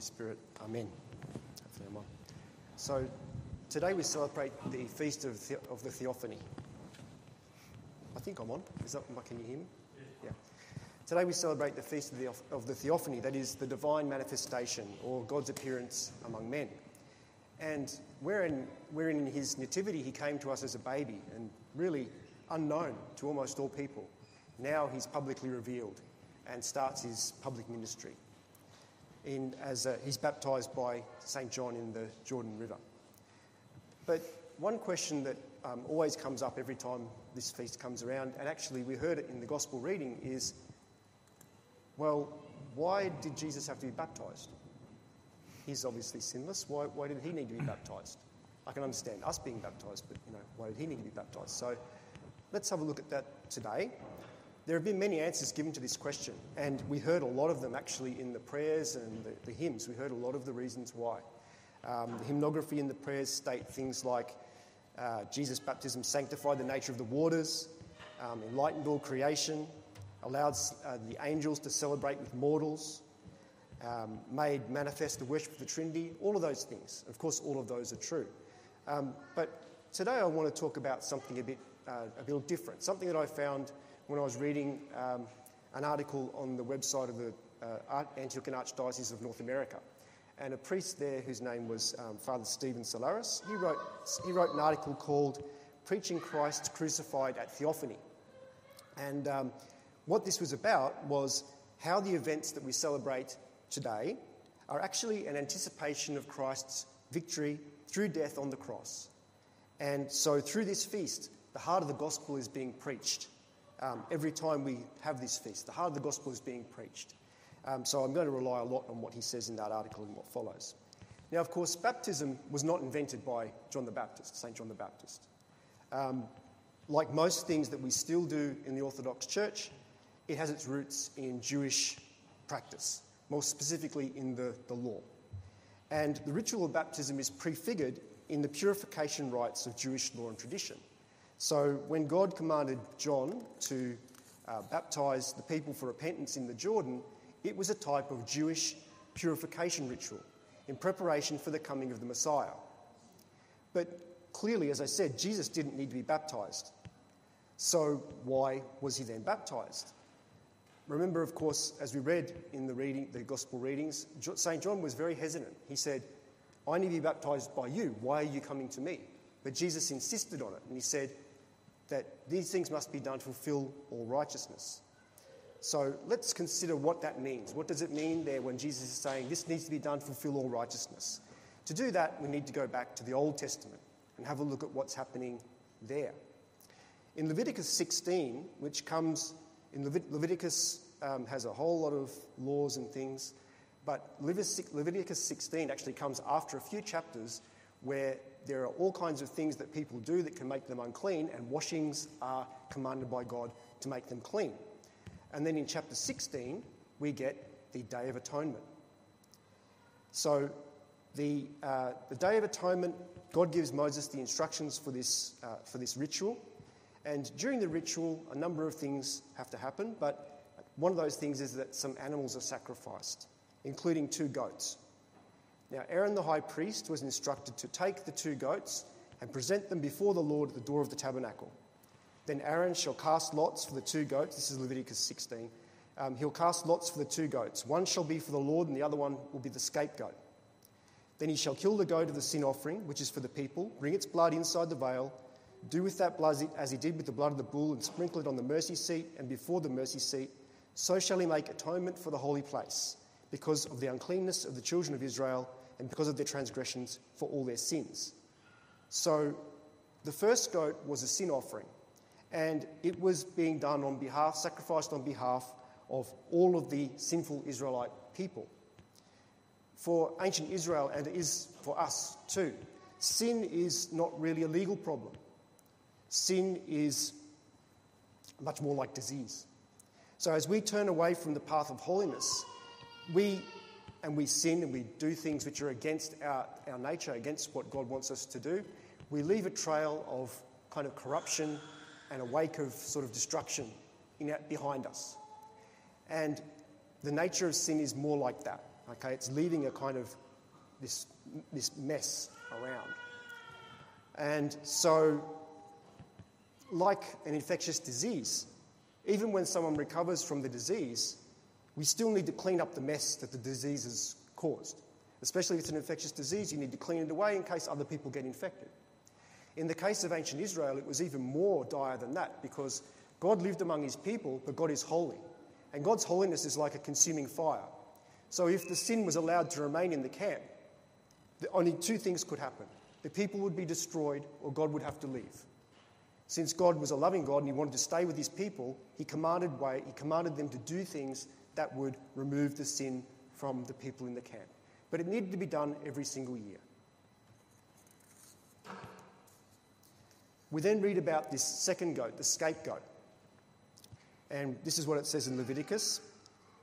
Holy Spirit. Amen. Hopefully I'm on. So today we celebrate the feast of, the, of the Theophany. I think I'm on. Is that, can you hear me? Yeah. Today we celebrate the feast of the, of the Theophany, that is the divine manifestation or God's appearance among men. And wherein, wherein in his nativity he came to us as a baby and really unknown to almost all people. Now he's publicly revealed and starts his public ministry in, as a, he's baptized by St. John in the Jordan River. But one question that um, always comes up every time this feast comes around, and actually we heard it in the gospel reading, is well, why did Jesus have to be baptized? He's obviously sinless. Why, why did he need to be baptized? I can understand us being baptized, but you know, why did he need to be baptized? So let's have a look at that today. There have been many answers given to this question, and we heard a lot of them actually in the prayers and the, the hymns. We heard a lot of the reasons why. Um, the hymnography and the prayers state things like uh, Jesus' baptism sanctified the nature of the waters, um, enlightened all creation, allowed uh, the angels to celebrate with mortals, um, made manifest the worship of the Trinity, all of those things. Of course, all of those are true. Um, but today I want to talk about something a bit, uh, a bit different, something that I found when I was reading um, an article on the website of the uh, Antiochian Archdiocese of North America. And a priest there, whose name was um, Father Stephen Solaris, he wrote, he wrote an article called Preaching Christ Crucified at Theophany. And um, what this was about was how the events that we celebrate today are actually an anticipation of Christ's victory through death on the cross. And so, through this feast, the heart of the gospel is being preached um, every time we have this feast. The heart of the gospel is being preached. Um, so I'm going to rely a lot on what he says in that article and what follows. Now, of course, baptism was not invented by John the Baptist, St. John the Baptist. Um, like most things that we still do in the Orthodox Church, it has its roots in Jewish practice, more specifically in the, the law. And the ritual of baptism is prefigured in the purification rites of Jewish law and tradition. So when God commanded John to uh, baptize the people for repentance in the Jordan, it was a type of Jewish purification ritual in preparation for the coming of the Messiah. But clearly, as I said, Jesus didn't need to be baptized. So why was he then baptized? Remember, of course, as we read in the reading, the gospel readings, St. John was very hesitant. He said, I need to be baptized by you. Why are you coming to me? But Jesus insisted on it, and he said, that these things must be done to fulfill all righteousness. So let's consider what that means. What does it mean there when Jesus is saying this needs to be done to fulfill all righteousness? To do that, we need to go back to the Old Testament and have a look at what's happening there. In Leviticus 16, which comes in Levit- Leviticus, um, has a whole lot of laws and things, but Leviticus 16 actually comes after a few chapters where there are all kinds of things that people do that can make them unclean, and washings are commanded by God to make them clean. And then in chapter 16, we get the Day of Atonement. So, the, uh, the Day of Atonement, God gives Moses the instructions for this, uh, for this ritual. And during the ritual, a number of things have to happen, but one of those things is that some animals are sacrificed, including two goats. Now, Aaron the high priest was instructed to take the two goats and present them before the Lord at the door of the tabernacle. Then Aaron shall cast lots for the two goats. This is Leviticus 16. Um, he'll cast lots for the two goats. One shall be for the Lord, and the other one will be the scapegoat. Then he shall kill the goat of the sin offering, which is for the people, bring its blood inside the veil, do with that blood as he did with the blood of the bull, and sprinkle it on the mercy seat and before the mercy seat. So shall he make atonement for the holy place, because of the uncleanness of the children of Israel and because of their transgressions for all their sins. So the first goat was a sin offering, and it was being done on behalf, sacrificed on behalf of all of the sinful Israelite people. For ancient Israel, and it is for us too, sin is not really a legal problem. Sin is much more like disease. So as we turn away from the path of holiness, we and we sin and we do things which are against our, our nature, against what God wants us to do, we leave a trail of kind of corruption and a wake of sort of destruction in, behind us. And the nature of sin is more like that. Okay, it's leaving a kind of this, this mess around. And so, like an infectious disease, even when someone recovers from the disease, we still need to clean up the mess that the disease has caused. Especially if it's an infectious disease, you need to clean it away in case other people get infected. In the case of ancient Israel, it was even more dire than that because God lived among his people, but God is holy. And God's holiness is like a consuming fire. So if the sin was allowed to remain in the camp, only two things could happen the people would be destroyed, or God would have to leave. Since God was a loving God and he wanted to stay with his people, he commanded, way, he commanded them to do things that would remove the sin from the people in the camp. But it needed to be done every single year. We then read about this second goat, the scapegoat. And this is what it says in Leviticus.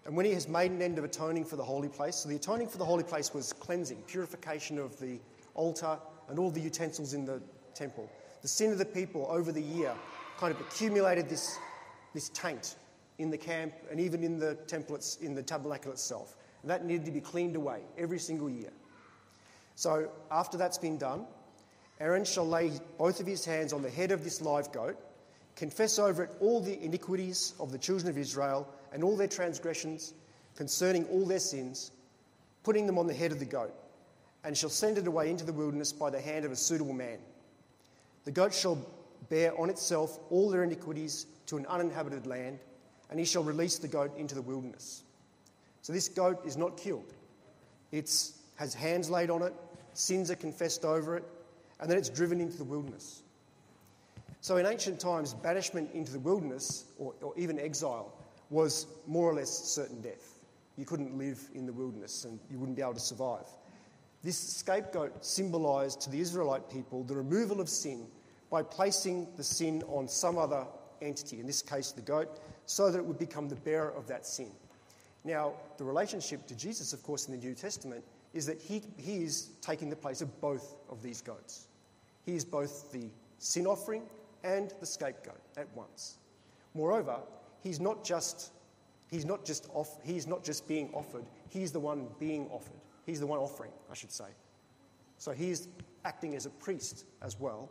And when he has made an end of atoning for the holy place, so the atoning for the holy place was cleansing, purification of the altar and all the utensils in the temple. The sin of the people over the year kind of accumulated this, this taint in the camp and even in the temple, in the tabernacle itself. And that needed to be cleaned away every single year. So after that's been done, Aaron shall lay both of his hands on the head of this live goat, confess over it all the iniquities of the children of Israel and all their transgressions concerning all their sins, putting them on the head of the goat, and shall send it away into the wilderness by the hand of a suitable man. The goat shall bear on itself all their iniquities to an uninhabited land, and he shall release the goat into the wilderness. So this goat is not killed. It has hands laid on it, sins are confessed over it, and then it's driven into the wilderness. So in ancient times, banishment into the wilderness, or, or even exile, was more or less certain death. You couldn't live in the wilderness and you wouldn't be able to survive. This scapegoat symbolized to the Israelite people the removal of sin by placing the sin on some other entity, in this case the goat, so that it would become the bearer of that sin. Now, the relationship to Jesus, of course, in the New Testament is that he, he is taking the place of both of these goats. He is both the sin offering and the scapegoat at once. Moreover, he's not just, he's not just, off, he's not just being offered, he's the one being offered. He's the one offering, I should say. So he's acting as a priest as well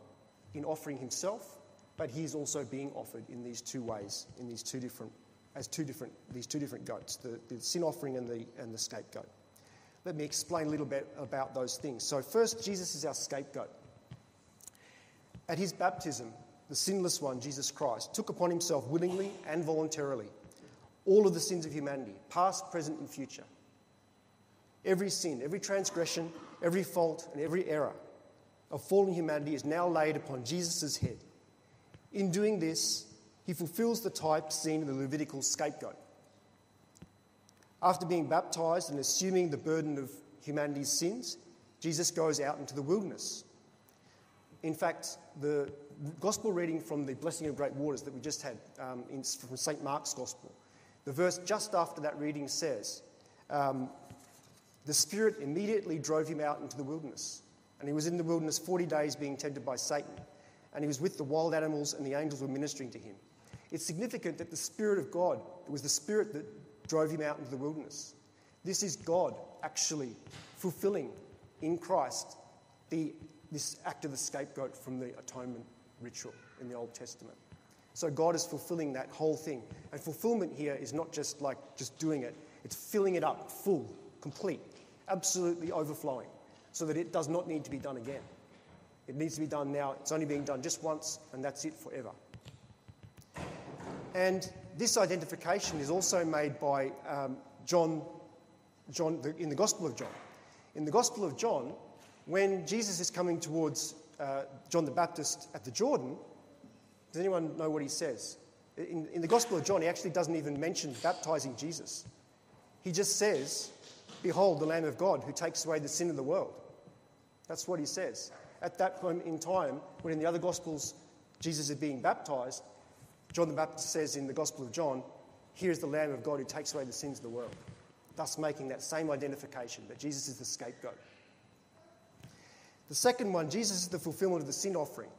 in offering himself, but he is also being offered in these two ways, in these two different, as two different, these two different goats, the, the sin offering and the, and the scapegoat. Let me explain a little bit about those things. So, first, Jesus is our scapegoat. At his baptism, the sinless one, Jesus Christ, took upon himself willingly and voluntarily all of the sins of humanity, past, present, and future. Every sin, every transgression, every fault, and every error of fallen humanity is now laid upon Jesus' head. In doing this, he fulfills the type seen in the Levitical scapegoat. After being baptized and assuming the burden of humanity's sins, Jesus goes out into the wilderness. In fact, the gospel reading from the Blessing of Great Waters that we just had um, in, from St. Mark's Gospel, the verse just after that reading says, um, The Spirit immediately drove him out into the wilderness. And he was in the wilderness 40 days being tempted by Satan. And he was with the wild animals, and the angels were ministering to him. It's significant that the Spirit of God, it was the Spirit that drove him out into the wilderness. This is God actually fulfilling in Christ the, this act of the scapegoat from the atonement ritual in the Old Testament. So God is fulfilling that whole thing. And fulfillment here is not just like just doing it, it's filling it up full, complete, absolutely overflowing, so that it does not need to be done again. It needs to be done now. It's only being done just once, and that's it forever. And this identification is also made by um, John, John the, in the Gospel of John. In the Gospel of John, when Jesus is coming towards uh, John the Baptist at the Jordan, does anyone know what he says? In, in the Gospel of John, he actually doesn't even mention baptizing Jesus. He just says, Behold, the Lamb of God who takes away the sin of the world. That's what he says. At that point in time, when in the other Gospels Jesus is being baptized, John the Baptist says in the Gospel of John, Here's the Lamb of God who takes away the sins of the world. Thus, making that same identification that Jesus is the scapegoat. The second one, Jesus is the fulfillment of the sin offering,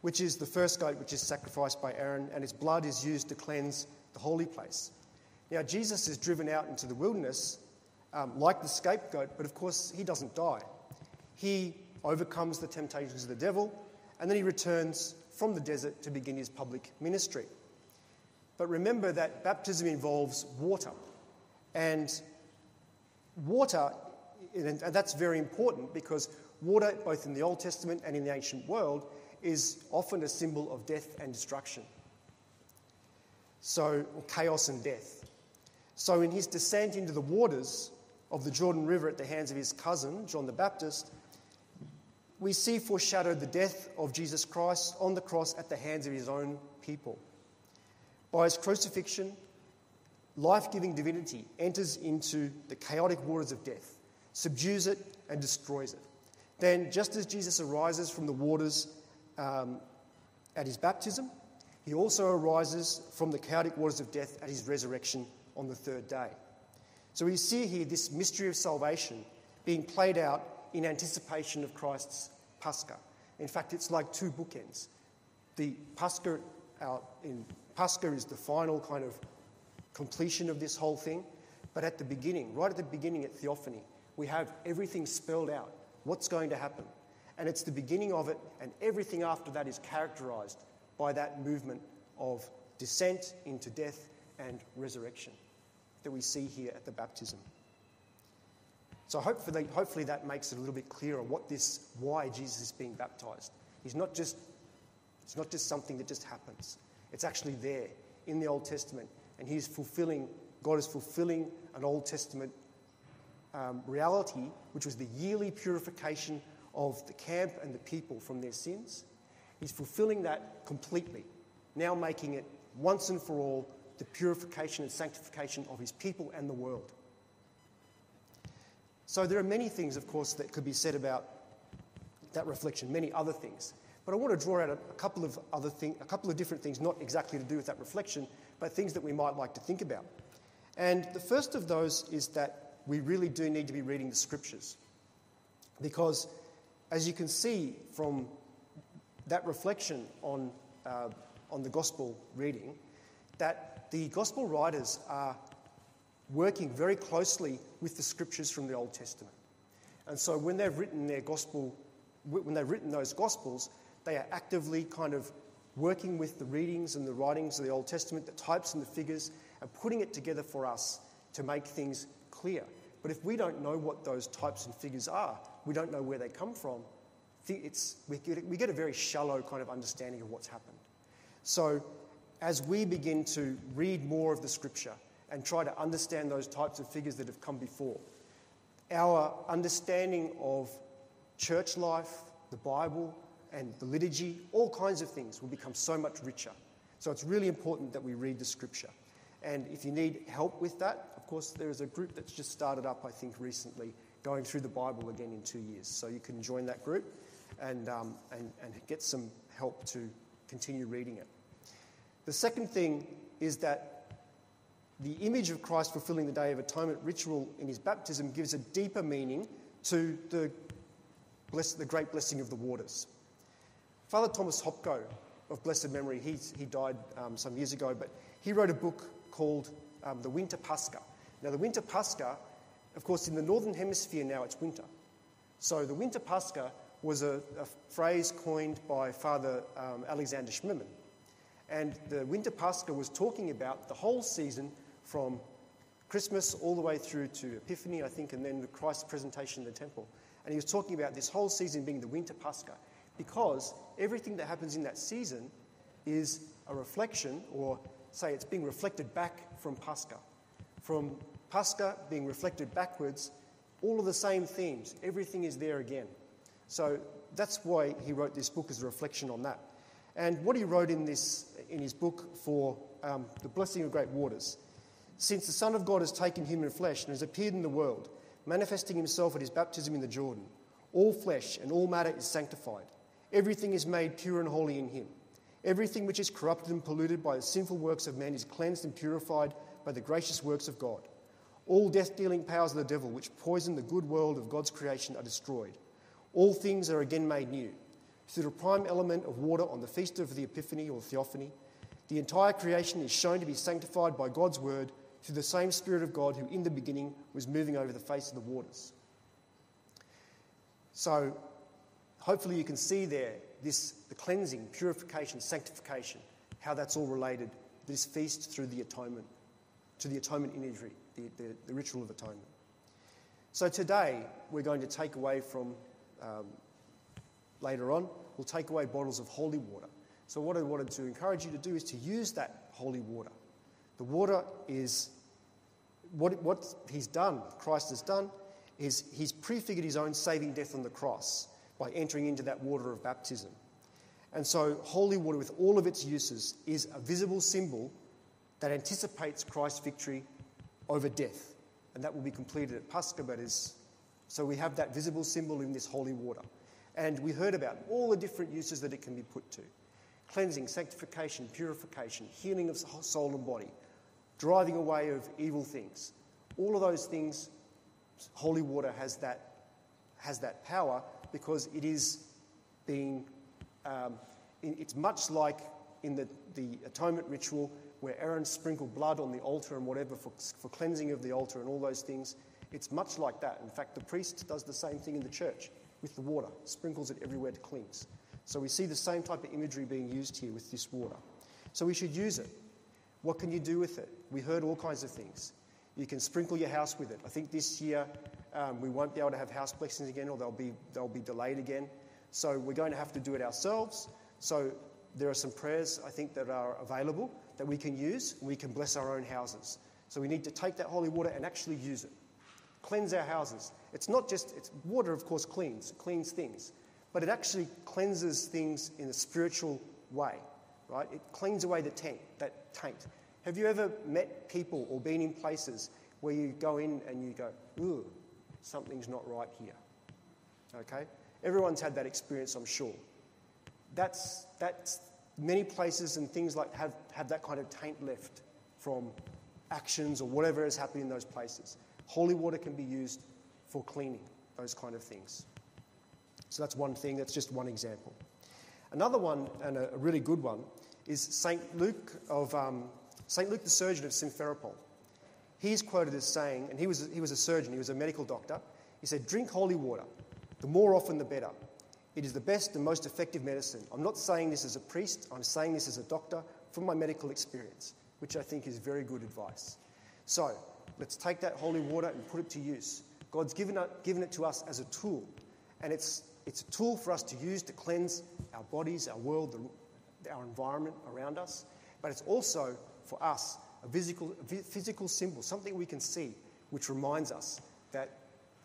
which is the first goat which is sacrificed by Aaron, and its blood is used to cleanse the holy place. Now, Jesus is driven out into the wilderness um, like the scapegoat, but of course, he doesn't die. He overcomes the temptations of the devil, and then he returns from the desert to begin his public ministry. But remember that baptism involves water, and water, and that's very important because water, both in the Old Testament and in the ancient world, is often a symbol of death and destruction. So, chaos and death. So, in his descent into the waters of the Jordan River at the hands of his cousin, John the Baptist, we see foreshadowed the death of Jesus Christ on the cross at the hands of his own people. By his crucifixion, life giving divinity enters into the chaotic waters of death, subdues it, and destroys it. Then, just as Jesus arises from the waters um, at his baptism, he also arises from the chaotic waters of death at his resurrection on the third day. So we see here this mystery of salvation being played out in anticipation of Christ's Pascha. In fact, it's like two bookends. The Pascha, uh, in Pascha is the final kind of completion of this whole thing, but at the beginning, right at the beginning at Theophany, we have everything spelled out. What's going to happen? And it's the beginning of it, and everything after that is characterized by that movement of descent into death and resurrection that we see here at the baptism. So hopefully, hopefully that makes it a little bit clearer what this, why Jesus is being baptized. He's not just, it's not just something that just happens. It's actually there in the Old Testament, and He's fulfilling, God is fulfilling an Old Testament um, reality, which was the yearly purification of the camp and the people from their sins. He's fulfilling that completely, now making it once and for all the purification and sanctification of His people and the world. So there are many things, of course, that could be said about that reflection, many other things. But I want to draw out a, a couple of other things, a couple of different things, not exactly to do with that reflection, but things that we might like to think about. And the first of those is that we really do need to be reading the scriptures. Because as you can see from that reflection on, uh, on the gospel reading, that the gospel writers are working very closely with the scriptures from the Old Testament. And so when they've written their gospel, when they've written those gospels, they are actively kind of working with the readings and the writings of the Old Testament, the types and the figures, and putting it together for us to make things clear. But if we don't know what those types and figures are, we don't know where they come from, it's, we, get, we get a very shallow kind of understanding of what's happened. So as we begin to read more of the scripture, and try to understand those types of figures that have come before. Our understanding of church life, the Bible, and the liturgy, all kinds of things will become so much richer. So it's really important that we read the scripture. And if you need help with that, of course, there is a group that's just started up, I think, recently, going through the Bible again in two years. So you can join that group and, um, and, and get some help to continue reading it. The second thing is that the image of Christ fulfilling the Day of Atonement ritual in his baptism gives a deeper meaning to the, bless, the great blessing of the waters. Father Thomas Hopko, of blessed memory, he died um, some years ago, but he wrote a book called um, The Winter Pascha. Now, the Winter Pascha, of course, in the Northern Hemisphere now it's winter. So the Winter Pascha was a, a phrase coined by Father um, Alexander Schmemann. And the Winter Pascha was talking about the whole season from Christmas all the way through to Epiphany, I think, and then the Christ's presentation in the temple. And he was talking about this whole season being the winter Pascha because everything that happens in that season is a reflection, or say it's being reflected back from Pascha. From Pascha being reflected backwards, all of the same themes, everything is there again. So that's why he wrote this book as a reflection on that. And what he wrote in, this, in his book for um, The Blessing of Great Waters since the Son of God has taken human flesh and has appeared in the world, manifesting himself at his baptism in the Jordan, all flesh and all matter is sanctified. Everything is made pure and holy in him. Everything which is corrupted and polluted by the sinful works of men is cleansed and purified by the gracious works of God. All death dealing powers of the devil, which poison the good world of God's creation, are destroyed. All things are again made new. Through the prime element of water on the feast of the Epiphany or Theophany, the entire creation is shown to be sanctified by God's word through the same Spirit of God who in the beginning was moving over the face of the waters. So, hopefully, you can see there this the cleansing, purification, sanctification, how that's all related. This feast through the atonement, to the atonement imagery, the, the, the ritual of atonement. So, today, we're going to take away from, um, later on, we'll take away bottles of holy water. So, what I wanted to encourage you to do is to use that holy water. The water is what, what he's done, Christ has done, is he's prefigured his own saving death on the cross by entering into that water of baptism. And so, holy water, with all of its uses, is a visible symbol that anticipates Christ's victory over death. And that will be completed at Pascha, but is so we have that visible symbol in this holy water. And we heard about all the different uses that it can be put to cleansing, sanctification, purification, healing of soul and body, driving away of evil things. All of those things, holy water has that, has that power because it is being, um, it's much like in the, the atonement ritual where Aaron sprinkled blood on the altar and whatever for, for cleansing of the altar and all those things. It's much like that. In fact, the priest does the same thing in the church with the water, sprinkles it everywhere to cleanse. So we see the same type of imagery being used here with this water. So we should use it. What can you do with it? We heard all kinds of things. You can sprinkle your house with it. I think this year um, we won't be able to have house blessings again, or they'll be, they'll be delayed again. So we're going to have to do it ourselves. So there are some prayers I think that are available that we can use. We can bless our own houses. So we need to take that holy water and actually use it. Cleanse our houses. It's not just, it's water, of course, cleans, cleans things but it actually cleanses things in a spiritual way, right? It cleans away the taint, that taint. Have you ever met people or been in places where you go in and you go, ooh, something's not right here? Okay? Everyone's had that experience, I'm sure. That's, that's many places and things like have, have that kind of taint left from actions or whatever has happened in those places. Holy water can be used for cleaning those kind of things. So that's one thing, that's just one example. Another one, and a, really good one, is St. Luke of um, St. Luke the surgeon of Simferopol. He's quoted as saying, and he was, he was a surgeon, he was a medical doctor, he said, Drink holy water. The more often, the better. It is the best and most effective medicine. I'm not saying this as a priest, I'm saying this as a doctor from my medical experience, which I think is very good advice. So, let's take that holy water and put it to use. God's given it, given it to us as a tool, and it's it's a tool for us to use to cleanse our bodies, our world, the, our environment around us. But it's also for us a physical, physical symbol, something we can see, which reminds us that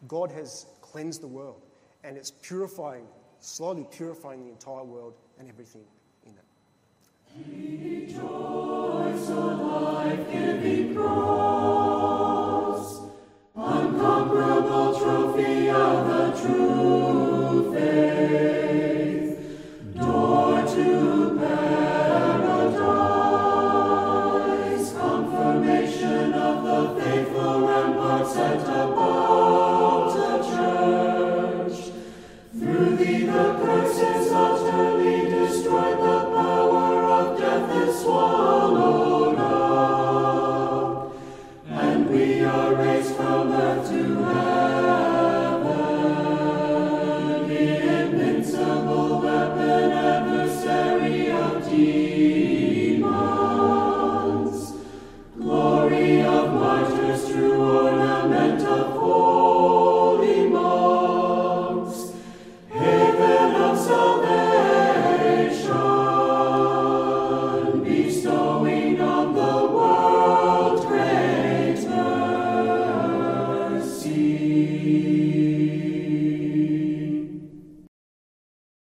God has cleansed the world and it's purifying, slowly purifying the entire world and everything in it. Rejoice, O life giving cross, trophy of the truth. we are raised from the